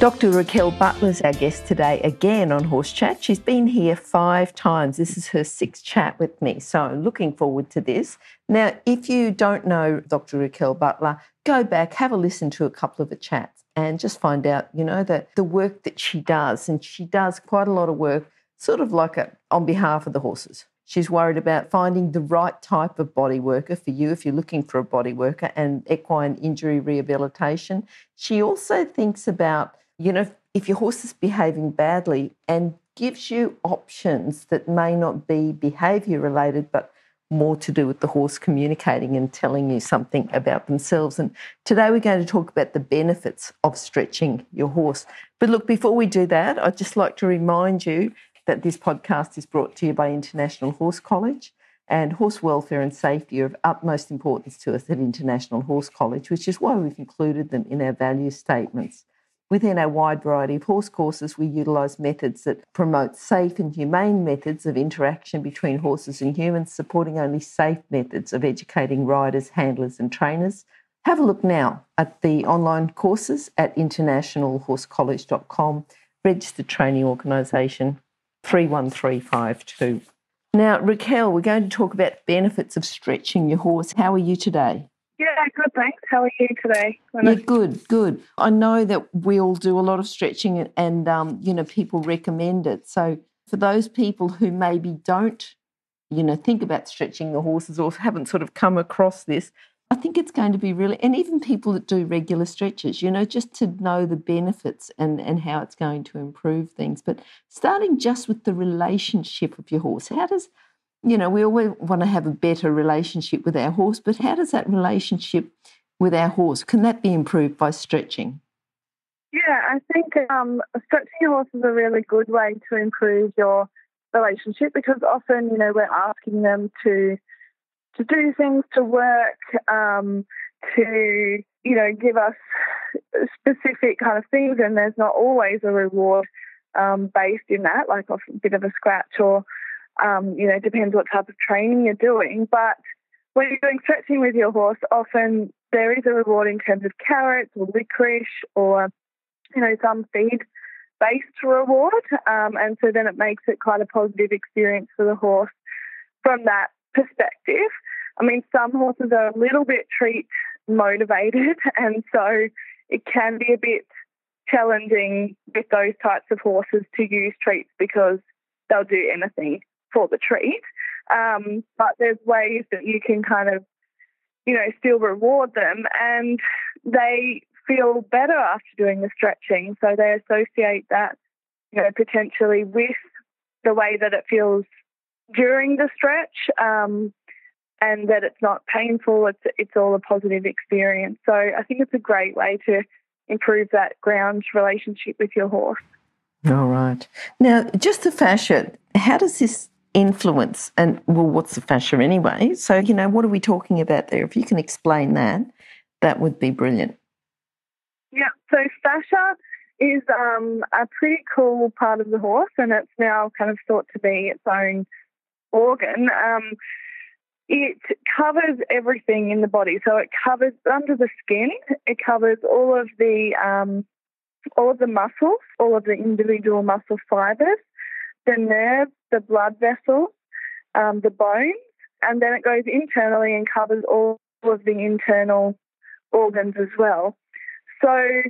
Dr. Raquel Butler is our guest today again on Horse Chat. She's been here five times. This is her sixth chat with me, so looking forward to this. Now, if you don't know Dr. Raquel Butler, go back, have a listen to a couple of the chats, and just find out, you know, that the work that she does, and she does quite a lot of work, sort of like a, on behalf of the horses. She's worried about finding the right type of body worker for you if you're looking for a body worker and equine injury rehabilitation. She also thinks about you know, if your horse is behaving badly and gives you options that may not be behaviour related, but more to do with the horse communicating and telling you something about themselves. And today we're going to talk about the benefits of stretching your horse. But look, before we do that, I'd just like to remind you that this podcast is brought to you by International Horse College. And horse welfare and safety are of utmost importance to us at International Horse College, which is why we've included them in our value statements. Within our wide variety of horse courses, we utilise methods that promote safe and humane methods of interaction between horses and humans, supporting only safe methods of educating riders, handlers, and trainers. Have a look now at the online courses at internationalhorsecollege.com, registered training organisation 31352. Now, Raquel, we're going to talk about benefits of stretching your horse. How are you today? Yeah, good, thanks. How are you today? Yeah, good, good. I know that we all do a lot of stretching and, um, you know, people recommend it. So for those people who maybe don't, you know, think about stretching the horses or haven't sort of come across this, I think it's going to be really, and even people that do regular stretches, you know, just to know the benefits and, and how it's going to improve things. But starting just with the relationship of your horse, how does you know, we always want to have a better relationship with our horse, but how does that relationship with our horse, can that be improved by stretching? Yeah, I think um, stretching your horse is a really good way to improve your relationship because often, you know, we're asking them to to do things, to work, um, to you know, give us specific kind of things, and there's not always a reward um, based in that, like a bit of a scratch or um, you know, depends what type of training you're doing. But when you're doing stretching with your horse, often there is a reward in terms of carrots or licorice or, you know, some feed based reward. Um, and so then it makes it quite a positive experience for the horse from that perspective. I mean, some horses are a little bit treat motivated, and so it can be a bit challenging with those types of horses to use treats because they'll do anything for the treat. Um, but there's ways that you can kind of, you know, still reward them and they feel better after doing the stretching. So they associate that, you know, potentially with the way that it feels during the stretch. Um, and that it's not painful, it's it's all a positive experience. So I think it's a great way to improve that ground relationship with your horse. All right. Now, just the fascia, how does this influence and well what's the fascia anyway? So you know what are we talking about there? If you can explain that that would be brilliant. Yeah so fascia is um, a pretty cool part of the horse and it's now kind of thought to be its own organ. Um, it covers everything in the body. So it covers under the skin it covers all of the um, all of the muscles all of the individual muscle fibers the nerves, the blood vessels, um, the bones, and then it goes internally and covers all of the internal organs as well. So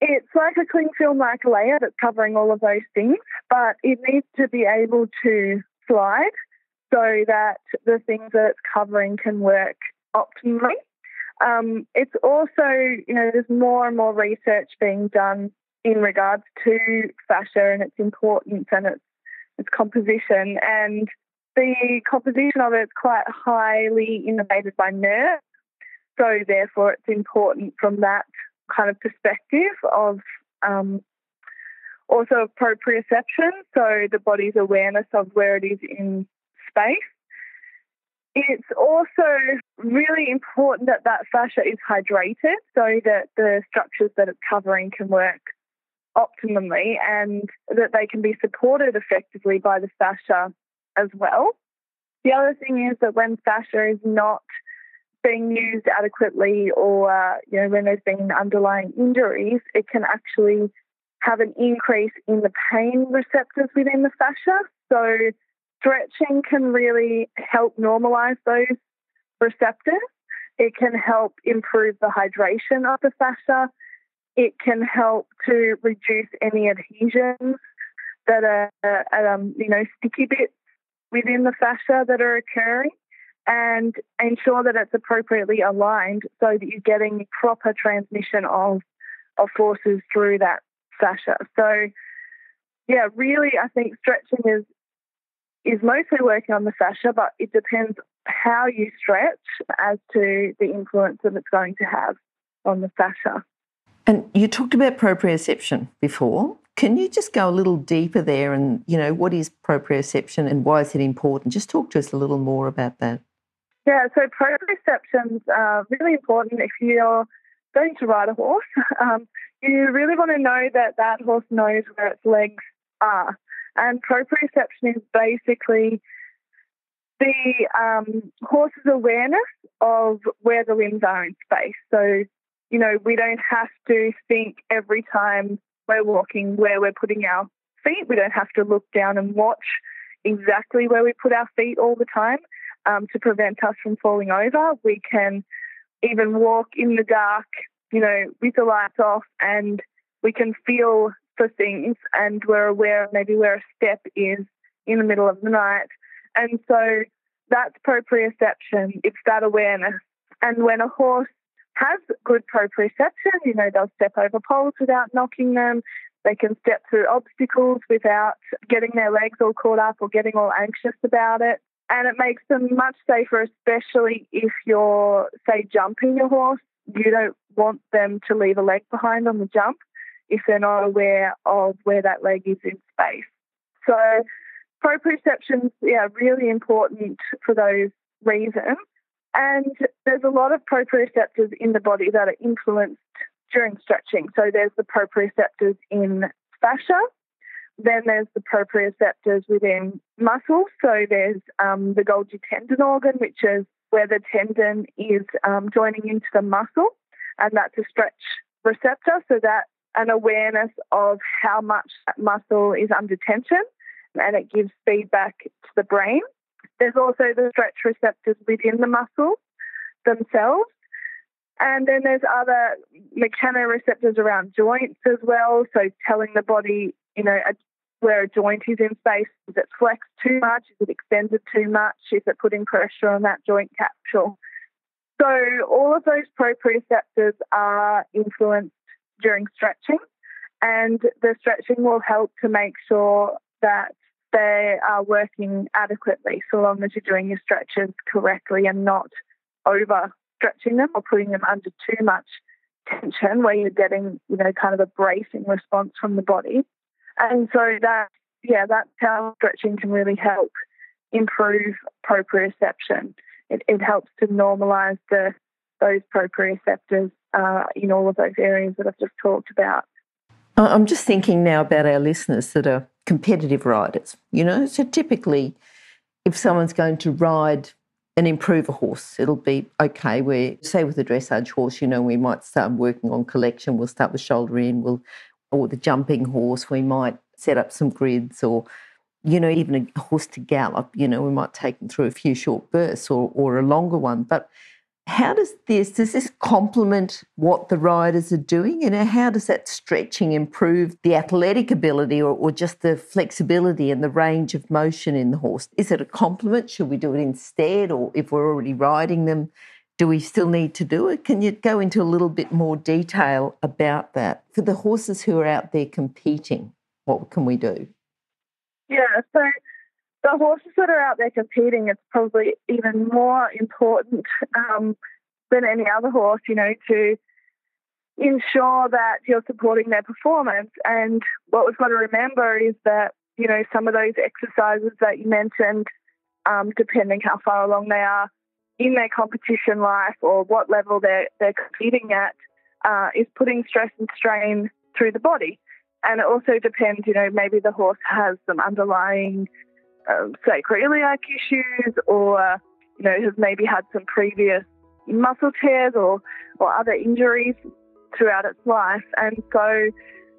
it's like a cling film like layer that's covering all of those things, but it needs to be able to slide so that the things that it's covering can work optimally. Um, it's also, you know, there's more and more research being done in regards to fascia and its importance and its its composition. And the composition of it is quite highly innervated by nerves. So therefore, it's important from that kind of perspective of um, also proprioception, so the body's awareness of where it is in space. It's also really important that that fascia is hydrated so that the structures that it's covering can work optimally and that they can be supported effectively by the fascia as well. The other thing is that when fascia is not being used adequately or uh, you know when there's been underlying injuries, it can actually have an increase in the pain receptors within the fascia. So stretching can really help normalize those receptors. It can help improve the hydration of the fascia. It can help to reduce any adhesions that are, um, you know, sticky bits within the fascia that are occurring and ensure that it's appropriately aligned so that you're getting proper transmission of, of forces through that fascia. So, yeah, really, I think stretching is is mostly working on the fascia, but it depends how you stretch as to the influence that it's going to have on the fascia. And you talked about proprioception before. Can you just go a little deeper there and, you know, what is proprioception and why is it important? Just talk to us a little more about that. Yeah, so proprioception's are really important if you're going to ride a horse. Um, you really want to know that that horse knows where its legs are. And proprioception is basically the um, horse's awareness of where the limbs are in space. So, you know, we don't have to think every time we're walking where we're putting our feet. We don't have to look down and watch exactly where we put our feet all the time um, to prevent us from falling over. We can even walk in the dark, you know, with the lights off, and we can feel for things, and we're aware maybe where a step is in the middle of the night. And so that's proprioception. It's that awareness. And when a horse has good proprioception, you know, they'll step over poles without knocking them. They can step through obstacles without getting their legs all caught up or getting all anxious about it. And it makes them much safer, especially if you're, say, jumping your horse. You don't want them to leave a leg behind on the jump if they're not aware of where that leg is in space. So proprioception's yeah, really important for those reasons. And there's a lot of proprioceptors in the body that are influenced during stretching. So there's the proprioceptors in fascia, then there's the proprioceptors within muscles. So there's um, the Golgi tendon organ, which is where the tendon is um, joining into the muscle, and that's a stretch receptor. So that an awareness of how much that muscle is under tension, and it gives feedback to the brain. There's also the stretch receptors within the muscles themselves. And then there's other mechanoreceptors around joints as well. So telling the body, you know, where a joint is in space. Is it flexed too much? Is it extended too much? Is it putting pressure on that joint capsule? So all of those proprioceptors are influenced during stretching, and the stretching will help to make sure that they are working adequately so long as you're doing your stretches correctly and not over stretching them or putting them under too much tension where you're getting, you know, kind of a bracing response from the body. And so that, yeah, that's how stretching can really help improve proprioception. It, it helps to normalize the those proprioceptors uh, in all of those areas that I've just talked about. I'm just thinking now about our listeners that are competitive riders. You know, so typically, if someone's going to ride and improve a horse, it'll be okay. Where say with a dressage horse, you know, we might start working on collection. We'll start with shoulder in. We'll or the jumping horse, we might set up some grids or you know, even a horse to gallop, you know, we might take them through a few short bursts or, or a longer one. But how does this, does this complement what the riders are doing? And how does that stretching improve the athletic ability or, or just the flexibility and the range of motion in the horse? Is it a complement? Should we do it instead? Or if we're already riding them, do we still need to do it? Can you go into a little bit more detail about that? For the horses who are out there competing, what can we do? Yeah, so the horses that are out there competing, it's probably even more important um, than any other horse, you know, to ensure that you're supporting their performance. And what we've got to remember is that, you know, some of those exercises that you mentioned um, depending how far along they are in their competition life or what level they're, they're competing at, uh, is putting stress and strain through the body. And it also depends, you know, maybe the horse has some underlying, um, sacroiliac issues or, you know, has maybe had some previous muscle tears or, or other injuries throughout its life. And so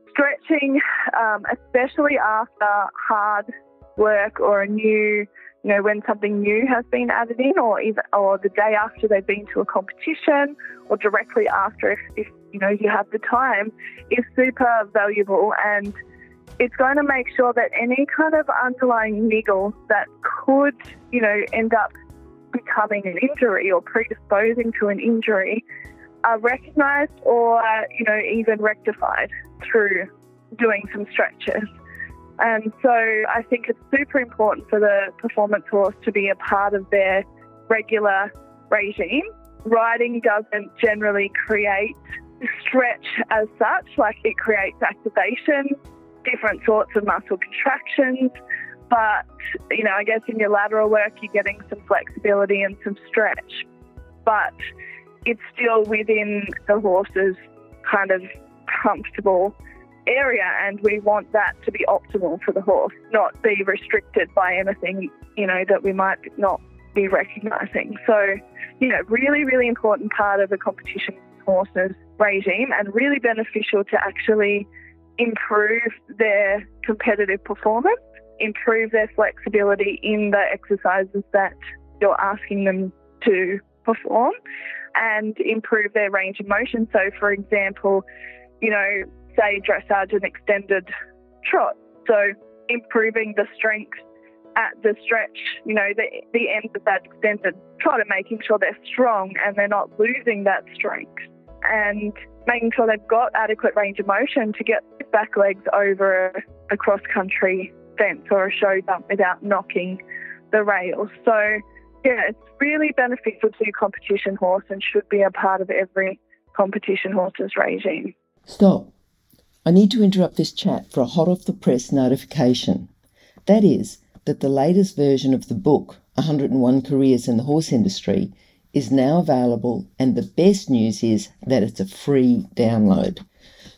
stretching, um, especially after hard work or a new, you know, when something new has been added in, or even or the day after they've been to a competition, or directly after, if, if you know you have the time, is super valuable and. It's going to make sure that any kind of underlying niggle that could, you know, end up becoming an injury or predisposing to an injury are recognised or, you know, even rectified through doing some stretches. And so I think it's super important for the performance horse to be a part of their regular regime. Riding doesn't generally create stretch as such, like it creates activation, different sorts of muscle contractions. But, you know, I guess in your lateral work, you're getting some flexibility and some stretch. But it's still within the horse's kind of comfortable area and we want that to be optimal for the horse, not be restricted by anything, you know, that we might not be recognising. So, you know, really, really important part of a competition horse's regime and really beneficial to actually improve their competitive performance, improve their flexibility in the exercises that you're asking them to perform, and improve their range of motion. So, for example, you know, say dressage and extended trot. So improving the strength at the stretch, you know, the, the end of that extended trot and making sure they're strong and they're not losing that strength. And making sure they've got adequate range of motion to get back legs over a, cross country fence or a show jump without knocking the rails. So, yeah, it's really beneficial to your competition horse and should be a part of every competition horse's regime. Stop. I need to interrupt this chat for a hot off the press notification. That is, that the latest version of the book, 101 Careers in the Horse Industry, is now available, and the best news is that it's a free download.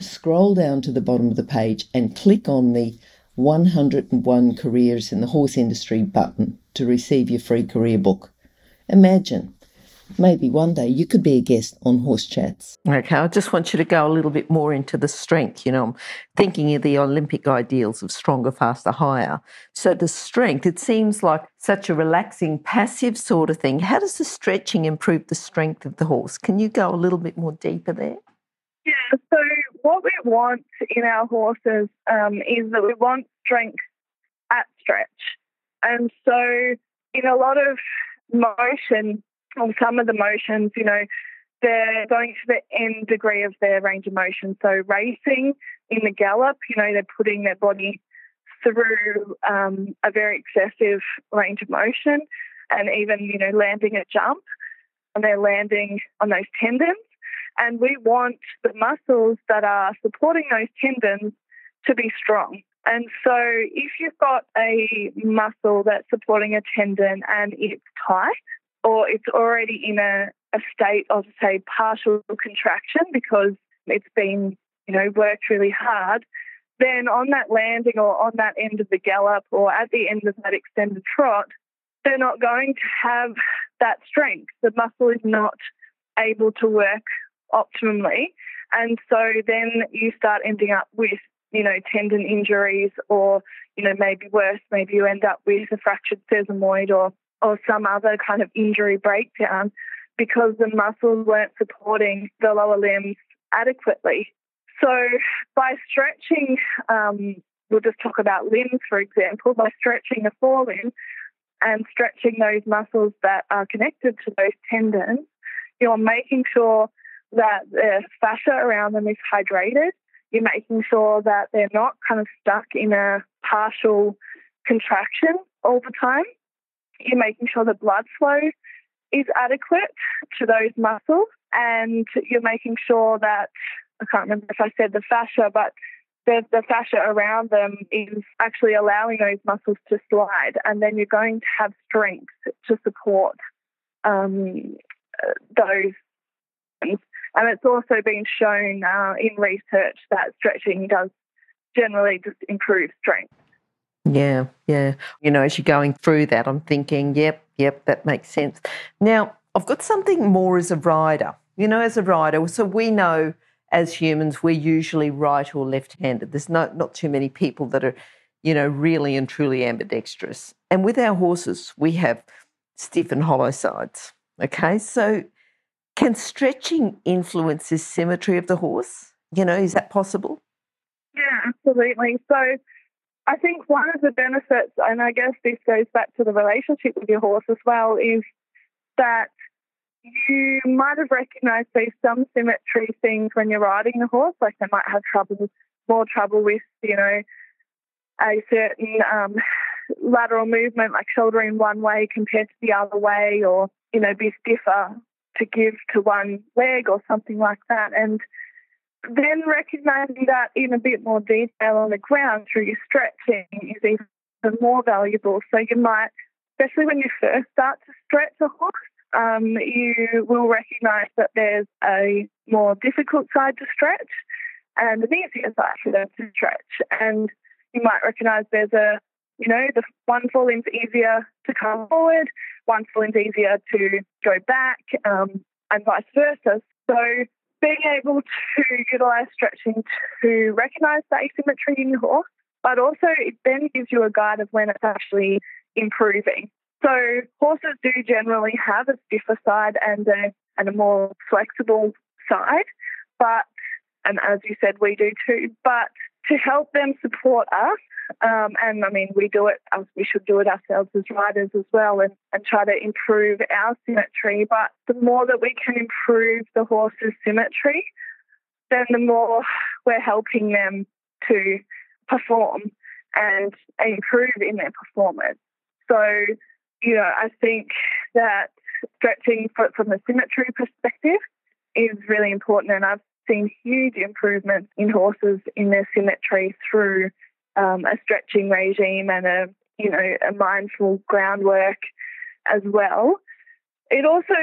scroll down to the bottom of the page, and click on the 101 Careers in the Horse Industry button to receive your free career book. Imagine maybe one day you could be a guest on Horse Chats. Okay, I just want you to go a little bit more into the strength. You know, I'm thinking of the Olympic ideals of stronger, faster, higher. So the strength, it seems like such a relaxing, passive sort of thing. How does the stretching improve the strength of the horse? Can you go a little bit more deeper there? Yeah, so what we want in our horses um, is that we want strength at stretch. And so in a lot of motion, or some of the motions, you know, they're going to the end degree of their range of motion. So racing in the gallop, you know, they're putting their body through um, a very excessive range of motion and even, you know, landing a jump and they're landing on those tendons. And we want the muscles that are supporting those tendons to be strong. And so if you've got a muscle that's supporting a tendon and it's tight, or it's already in a, a state of, say, partial contraction because it's been, you know, worked really hard, then on that landing or on that end of the gallop or at the end of that extended trot, they're not going to have that strength. The muscle is not able to work optimally. And so then you start ending up with, you know, tendon injuries or, you know, maybe worse, maybe you end up with a fractured sesamoid or or some other kind of injury breakdown because the muscles weren't supporting the lower limbs adequately. So, by stretching, um, we'll just talk about limbs, for example, by stretching the forelimb, and stretching those muscles that are connected to those tendons, you're making sure that the fascia around them is hydrated. You're making sure that they're not kind of stuck in a partial contraction all the time. You're making sure the blood flow is adequate to those muscles, and you're making sure that I can't remember if I said the fascia, but the, the fascia around them is actually allowing those muscles to slide, and then you're going to have strength to support um, those things. And it's also been shown uh, in research that stretching does generally just improve strength. Yeah, yeah. You know, as you're going through that, I'm thinking, yep, yep, that makes sense. Now, I've got something more as a rider. You know, as a rider, so we know as humans we're usually right or left-handed. There's not not too many people that are, you know, really and truly ambidextrous. And with our horses, we have stiff and hollow sides. Okay, so can stretching influence the symmetry of the horse? You know, is that possible? Yeah, absolutely. So I think one of the benefits, and I guess this goes back to the relationship with your horse as well, is that you might have recognized these some symmetry things when you're riding the horse, like they might have trouble, more trouble with, you know, a certain um, lateral movement, like shouldering one way compared to the other way, or, you know, be stiffer to give to one leg or something like that. And then recognizing that in a bit more detail on the ground through your stretching is even more valuable. So you might, especially when you first start to stretch a horse, um, you will recognize that there's a more difficult side to stretch and an easier side for them to stretch. And you might recognize there's a, you know, the one falling's easier to come forward, one falling's easier to go back, um, and vice versa. So being able to utilize stretching to recognize the asymmetry in your horse, but also it then gives you a guide of when it's actually improving. So horses do generally have a stiffer side and a and a more flexible side, but and as you said, we do too. But to help them support us, um, and I mean, we do it, we should do it ourselves as riders as well and, and try to improve our symmetry. But the more that we can improve the horse's symmetry, then the more we're helping them to perform and improve in their performance. So, you know, I think that stretching from the symmetry perspective is really important. And I've seen huge improvements in horses in their symmetry through um, a stretching regime and a you know a mindful groundwork as well. It also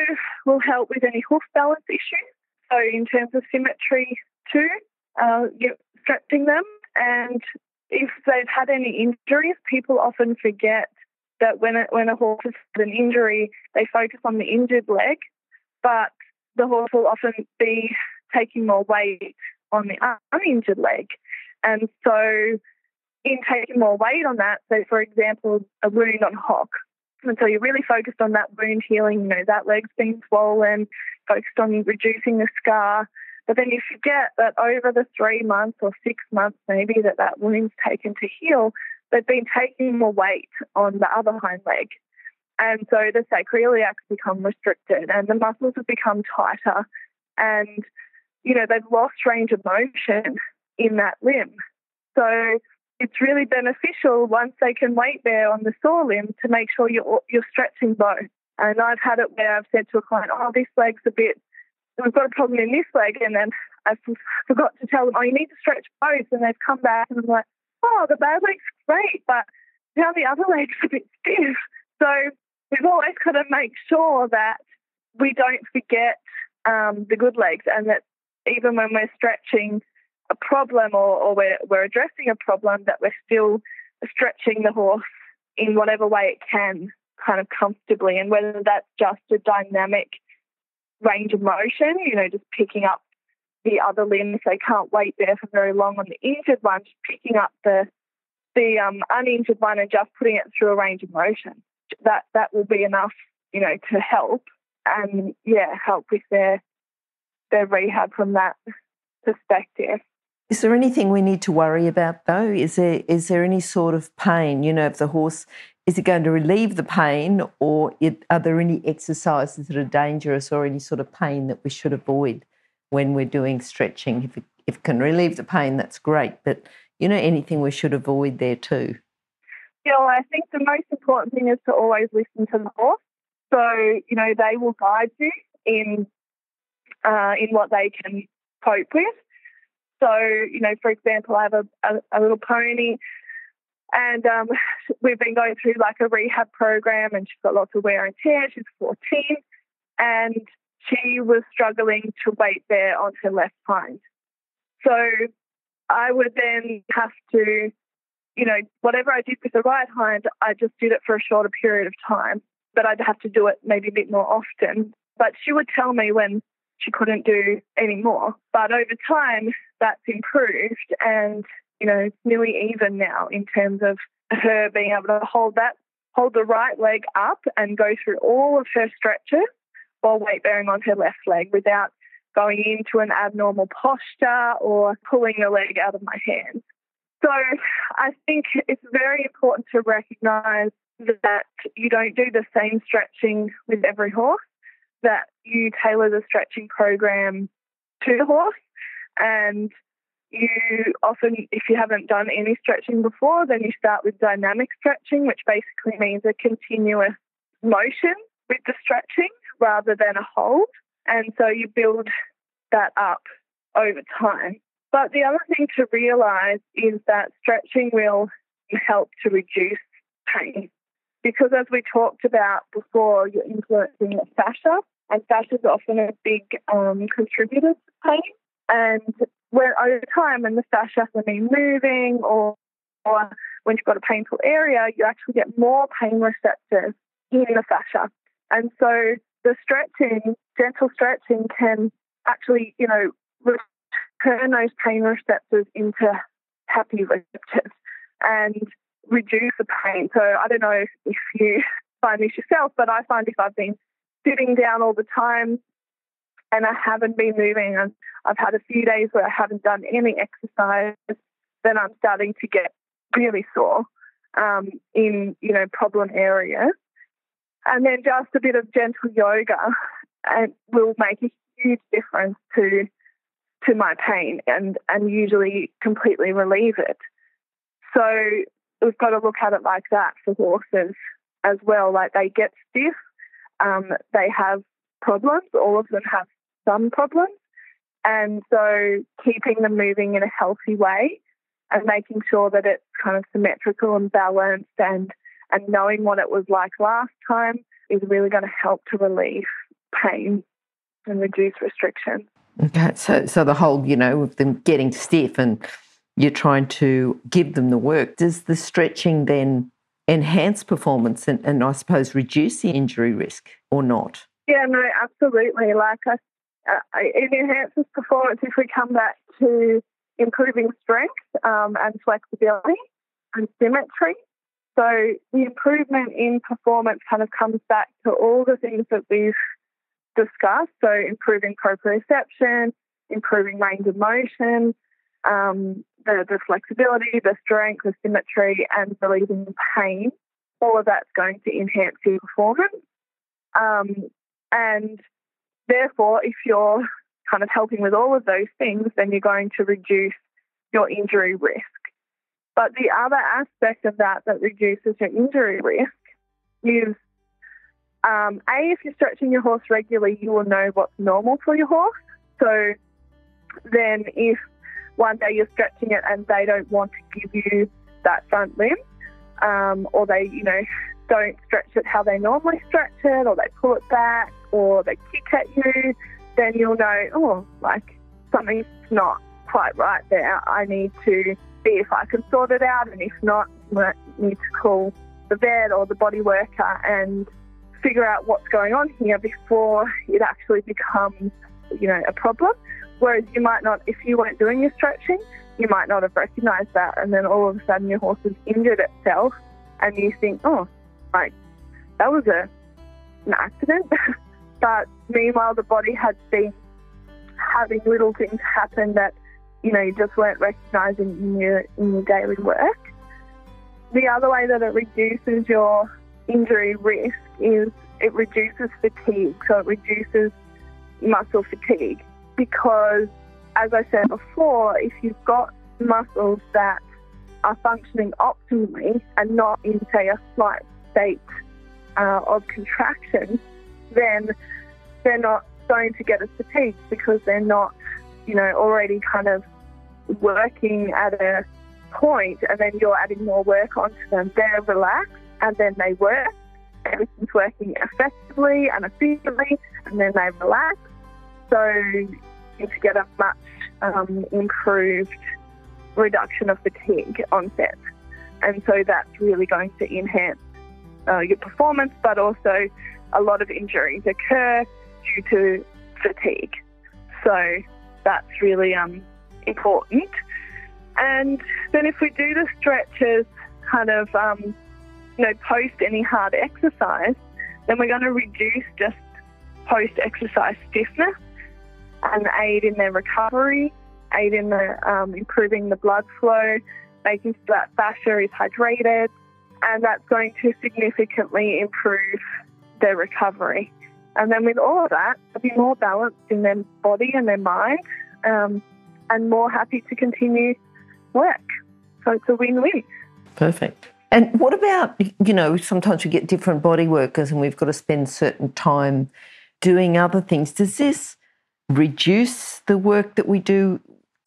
will help with any hoof balance issues. So in terms of symmetry too, uh, stretching them and if they've had any injuries, people often forget that when a, when a horse has had an injury, they focus on the injured leg, but the horse will often be taking more weight on the uninjured leg. And so in taking more weight on that, so for example, a wound on hock, and so you're really focused on that wound healing, you know, that leg's been swollen, focused on reducing the scar. But then you forget that over the three months or six months, maybe, that that wound's taken to heal, they've been taking more weight on the other hind leg. And so the sacroiliacs become restricted and the muscles have become tighter. And, you know, they've lost range of motion in that limb. So it's really beneficial once they can wait there on the sore limb to make sure you're, you're stretching both. And I've had it where I've said to a client, oh, this leg's a bit, we've got a problem in this leg. And then I forgot to tell them, oh, you need to stretch both. And they've come back and I'm like, oh, the bad leg's great, but now the other leg's a bit stiff. So we've always got to make sure that we don't forget um, the good legs and that even when we're stretching a problem or, or we're, we're addressing a problem, that we're still stretching the horse in whatever way it can, kind of comfortably, and whether that's just a dynamic range of motion, you know, just picking up the other limbs. They can't wait there for very long on the injured one, just picking up the the um, uninjured one and just putting it through a range of motion. That that will be enough, you know, to help and yeah, help with their their rehab from that perspective. Is there anything we need to worry about though? Is there is there any sort of pain? You know, if the horse is it going to relieve the pain, or it, are there any exercises that are dangerous or any sort of pain that we should avoid when we're doing stretching? If it, if it can relieve the pain, that's great, but you know, anything we should avoid there too? Yeah, well, I think the most important thing is to always listen to the horse. So, you know, they will guide you in uh, in what they can cope with. So, you know, for example, I have a, a, a little pony and um, we've been going through like a rehab program and she's got lots of wear and tear. She's 14 and she was struggling to weight bear on her left hind. So I would then have to, you know, whatever I did with the right hind, I just did it for a shorter period of time, but I'd have to do it maybe a bit more often. But she would tell me when she couldn't do any more. But over time, that's improved and, you know, it's nearly even now in terms of her being able to hold that, hold the right leg up and go through all of her stretches while weight bearing on her left leg without going into an abnormal posture or pulling the leg out of my hand. So I think it's very important to recognize that you don't do the same stretching with every horse, that you tailor the stretching program to the horse. And you often, if you haven't done any stretching before, then you start with dynamic stretching, which basically means a continuous motion with the stretching rather than a hold. And so you build that up over time. But the other thing to realize is that stretching will help to reduce pain. Because as we talked about before, you're influencing the fascia, and fascia is often a big um, contributor to pain. And when over time, when the fascia has been moving or, or when you've got a painful area, you actually get more pain receptors in the fascia. And so the stretching, gentle stretching, can actually, you know, turn those pain receptors into happy receptors and reduce the pain. So I don't know if you find this yourself, but I find if I've been sitting down all the time and I haven't been moving and I've had a few days where I haven't done any exercise, then I'm starting to get really sore um, in, you know, problem areas. And then just a bit of gentle yoga and will make a huge difference to to my pain and and usually completely relieve it. So we've got to look at it like that for horses as well. Like they get stiff, um, they have problems. All of them have some problems, and so keeping them moving in a healthy way and making sure that it's kind of symmetrical and balanced and and knowing what it was like last time is really going to help to relieve pain and reduce restrictions. Okay, so so the whole, you know, of them getting stiff and you're trying to give them the work. Does the stretching then enhance performance and, and I suppose reduce the injury risk or not? Yeah, no, absolutely. Like I, uh, it enhances performance if we come back to improving strength um, and flexibility and symmetry. So the improvement in performance kind of comes back to all the things that we've discussed. So improving proprioception, improving range of motion, um, the, the flexibility, the strength, the symmetry, and relieving pain. All of that's going to enhance your performance. Um, and therefore, if you're kind of helping with all of those things, then you're going to reduce your injury risk. But the other aspect of that that reduces your injury risk is um, a, if you're stretching your horse regularly, you will know what's normal for your horse. So then, if one day you're stretching it and they don't want to give you that front limb, um, or they, you know, don't stretch it how they normally stretch it, or they pull it back, or they kick at you, then you'll know, oh, like something's not quite right there. I need to see if I can sort it out, and if not, I need to call the vet or the body worker and figure out what's going on here before it actually becomes, you know, a problem. Whereas you might not, if you weren't doing your stretching, you might not have recognised that, and then all of a sudden your horse has injured itself, and you think, oh, like that was a an accident. but meanwhile, the body had been having little things happen that you know you just weren't recognising in your in your daily work. the other way that it reduces your injury risk is it reduces fatigue. So it reduces muscle fatigue because, as I said before, if you've got muscles that are functioning optimally and not in, say, a slight state uh, of contraction, then they're not going to get as fatigued because they're not, you know, already kind of working at a point and then you're adding more work onto them. They're relaxed and then they work. Everything's working effectively and efficiently and then they relax. So you get a much um, improved reduction of fatigue onset. And so that's really going to enhance uh, your performance, but also a lot of injuries occur due to fatigue. So that's really um, important. And then if we do the stretches kind of, um, you know, post any hard exercise, then we're going to reduce just post exercise stiffness and aid in their recovery, aid in the um, improving the blood flow, making sure that fascia is hydrated, and that's going to significantly improve their recovery. And then with all of that, they'll be more balanced in their body and their mind um, and more happy to continue work. So it's a win win. Perfect. And what about, you know, sometimes we get different body workers and we've got to spend certain time doing other things. Does this reduce the work that we do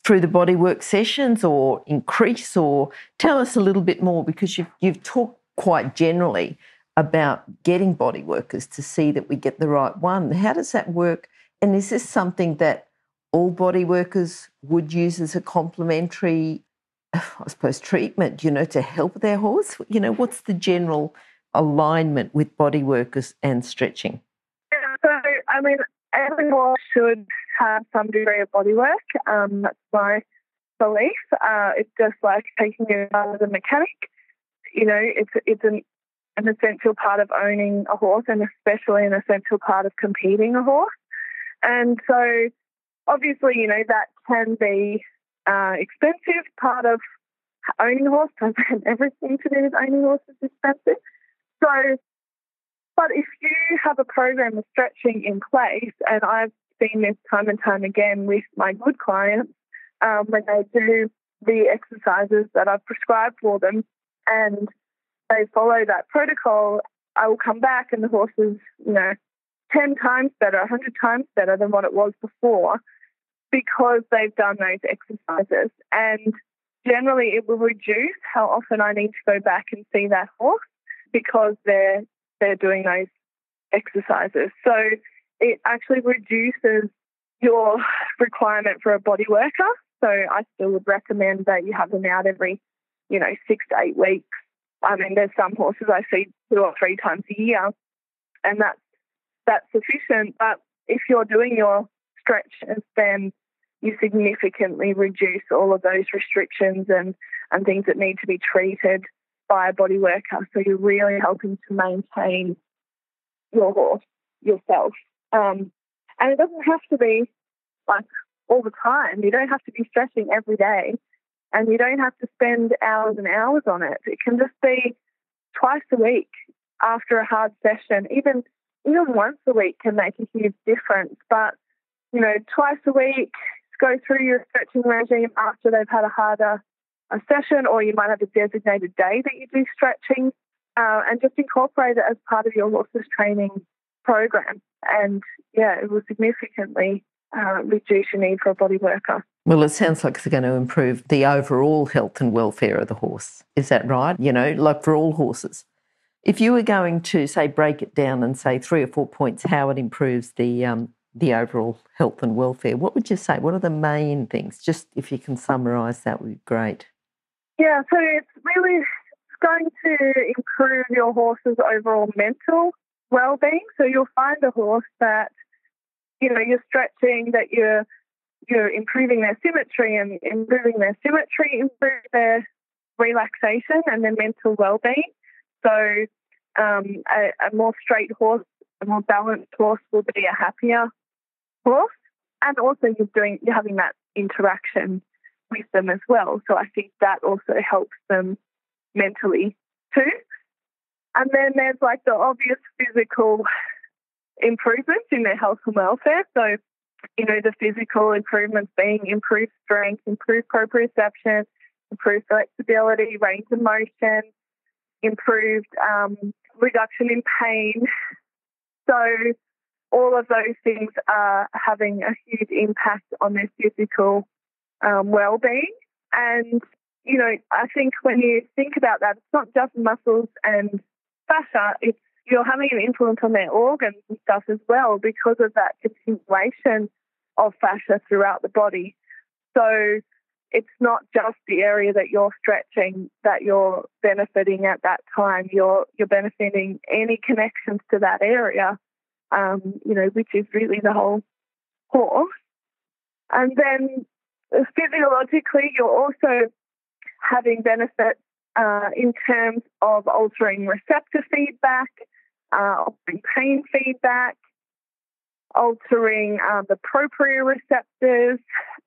through the bodywork sessions or increase or tell us a little bit more because you've, you've talked quite generally about getting body workers to see that we get the right one. How does that work? And is this something that all body workers would use as a complementary, I suppose, treatment, you know, to help their horse? You know, what's the general alignment with body workers and stretching? Yeah, so, I mean, every horse should have some degree of body work. Um, that's my belief. Uh, it's just like taking it out as a mechanic. You know, it's it's an an essential part of owning a horse and especially an essential part of competing a horse. And so, obviously, you know, that can be uh, expensive. Part of owning a horse doesn't everything to do with owning a horse is expensive. So, but if you have a program of stretching in place, and I've seen this time and time again with my good clients, um, when they do the exercises that I've prescribed for them, and they follow that protocol, I will come back and the horse is, you know, 10 times better, 100 times better than what it was before because they've done those exercises. And generally, it will reduce how often I need to go back and see that horse because they're they're doing those exercises. So it actually reduces your requirement for a body worker. So I still would recommend that you have them out every, you know, six to eight weeks I mean, there's some horses I see two or three times a year, and that's that's sufficient. But if you're doing your stretch and then you significantly reduce all of those restrictions and, and things that need to be treated by a body worker. So you're really helping to maintain your horse yourself. Um, and it doesn't have to be like all the time. You don't have to be stretching every day and you don't have to spend hours and hours on it. It can just be twice a week after a hard session. Even even once a week can make a huge difference. But you know, twice a week, go through your stretching regime after they've had a harder a session, or you might have a designated day that you do stretching, uh, and just incorporate it as part of your horse's training program. And yeah, it will significantly uh, reduce your need for a body worker. Well, it sounds like it's going to improve the overall health and welfare of the horse. Is that right? You know, like for all horses. If you were going to say break it down and say three or four points how it improves the um, the overall health and welfare, what would you say? What are the main things? Just if you can summarise, that would be great. Yeah, so it's really going to improve your horse's overall mental well-being. So you'll find a horse that you know you're stretching, that you're you're improving their symmetry and improving their symmetry, improve their relaxation and their mental well-being. So um, a, a, more straight horse, a more balanced horse will be a happier horse, and also you're doing you're having that interaction with them as well. So I think that also helps them, mentally too. And then there's like the obvious physical improvements in their health and welfare. So, you know, the physical improvements being improved strength, improved proprioception, improved flexibility, range of motion, improved um, reduction in pain. So, all of those things are having a huge impact on their physical um, well-being. And you know, I think when you think about that, it's not just muscles and fascia; it's you're having an influence on their organs and stuff as well because of that continuation of fascia throughout the body. So it's not just the area that you're stretching that you're benefiting at that time. You're you're benefiting any connections to that area, um, you know, which is really the whole horse. And then physiologically, you're also having benefits uh, in terms of altering receptor feedback, uh, altering pain feedback, altering uh, the proprioceptors,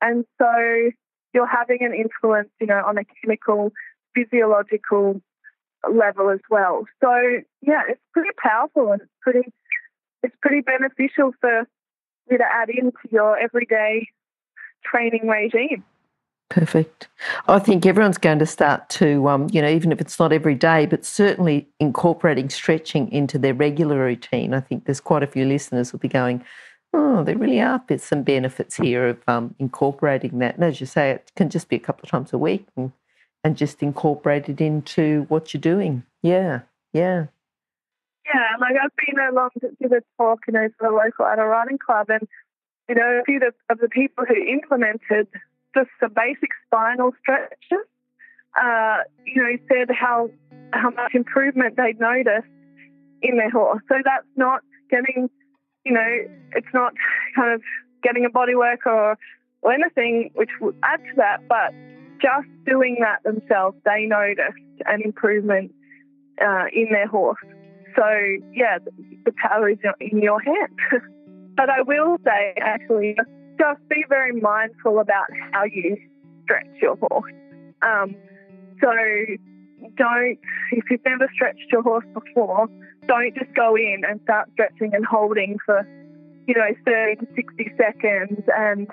and so you're having an influence, you know, on a chemical, physiological level as well. So yeah, it's pretty powerful and it's pretty it's pretty beneficial for you to add into your everyday training regime. Perfect. I think everyone's going to start to, um, you know, even if it's not every day, but certainly incorporating stretching into their regular routine. I think there's quite a few listeners will be going, oh, there really are some benefits here of um, incorporating that. And as you say, it can just be a couple of times a week and, and just incorporate it into what you're doing. Yeah, yeah. Yeah, like I've been along to, to the talk, you know, for the local adult riding club, and you know, a few of, the people who implemented just the basic spinal stretches, uh, you know, said how how much improvement they'd noticed in their horse. So that's not getting you know, it's not kind of getting a body work or, or anything which would add to that, but just doing that themselves, they noticed an improvement uh, in their horse. So, yeah, the, power is in your hand. but I will say, actually, just be very mindful about how you stretch your horse. Um, so, don't, if you've never stretched your horse before, don't just go in and start stretching and holding for, you know, 30 to 60 seconds and,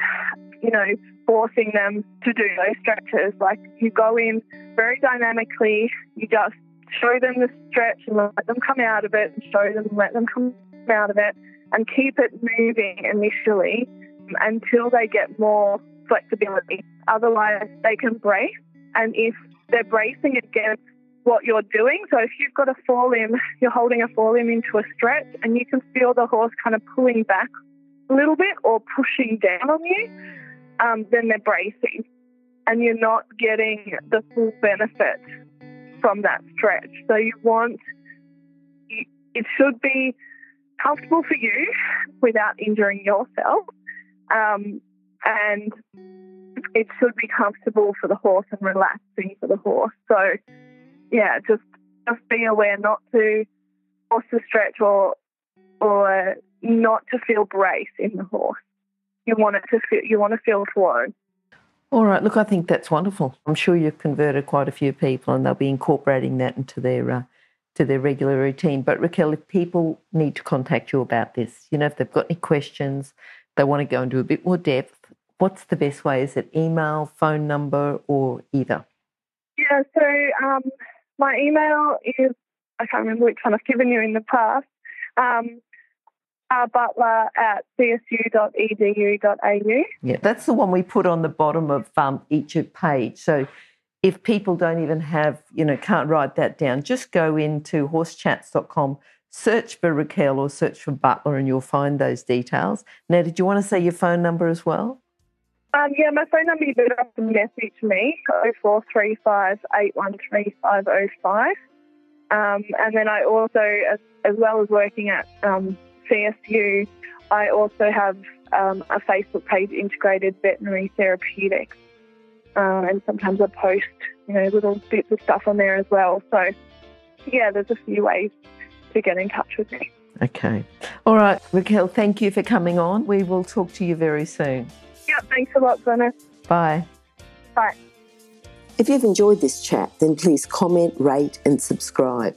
you know, forcing them to do those stretches. Like you go in very dynamically, you just show them the stretch and let them come out of it and show them and let them come out of it and keep it moving initially until they get more flexibility. Otherwise, they can brace. And if they're bracing against what you're doing. So if you've got a forelimb, you're holding a forelimb into a stretch and you can feel the horse kind of pulling back a little bit or pushing down on you, um, then they're bracing and you're not getting the full benefit from that stretch. So you want, it should be comfortable for you without injuring yourself. Um, and it should be comfortable for the horse and relaxing for the horse. So yeah, just just be aware not to force the stretch or or not to feel brace in the horse. You want it to feel you want to feel flow. All right, look, I think that's wonderful. I'm sure you've converted quite a few people, and they'll be incorporating that into their uh, to their regular routine. But Raquel, if people need to contact you about this, you know, if they've got any questions, they want to go into a bit more depth. What's the best way? Is it email, phone number, or either? Yeah, so um, my email is, I can't remember which one I've given you in the past, um, uh, butler at csu.edu.au. Yeah, that's the one we put on the bottom of um, each page. So if people don't even have, you know, can't write that down, just go into horsechats.com, search for Raquel or search for Butler and you'll find those details. Now, did you want to say your phone number as well? Um, yeah, my phone number, you to message me, 0435 Um, and then I also, as, as, well as working at um, CSU, I also have um, a Facebook page, Integrated Veterinary Therapeutics. Um, and sometimes I post, you know, little bits of stuff on there as well. So, yeah, there's a few ways to get in touch with me. Okay. All right, Raquel, thank you for coming on. We will talk to you very soon. Yeah, thanks a lot, Glenys. Bye. Bye. If you've enjoyed this chat, then please comment, rate, and subscribe.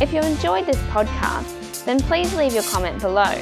If you enjoyed this podcast, then please leave your comment below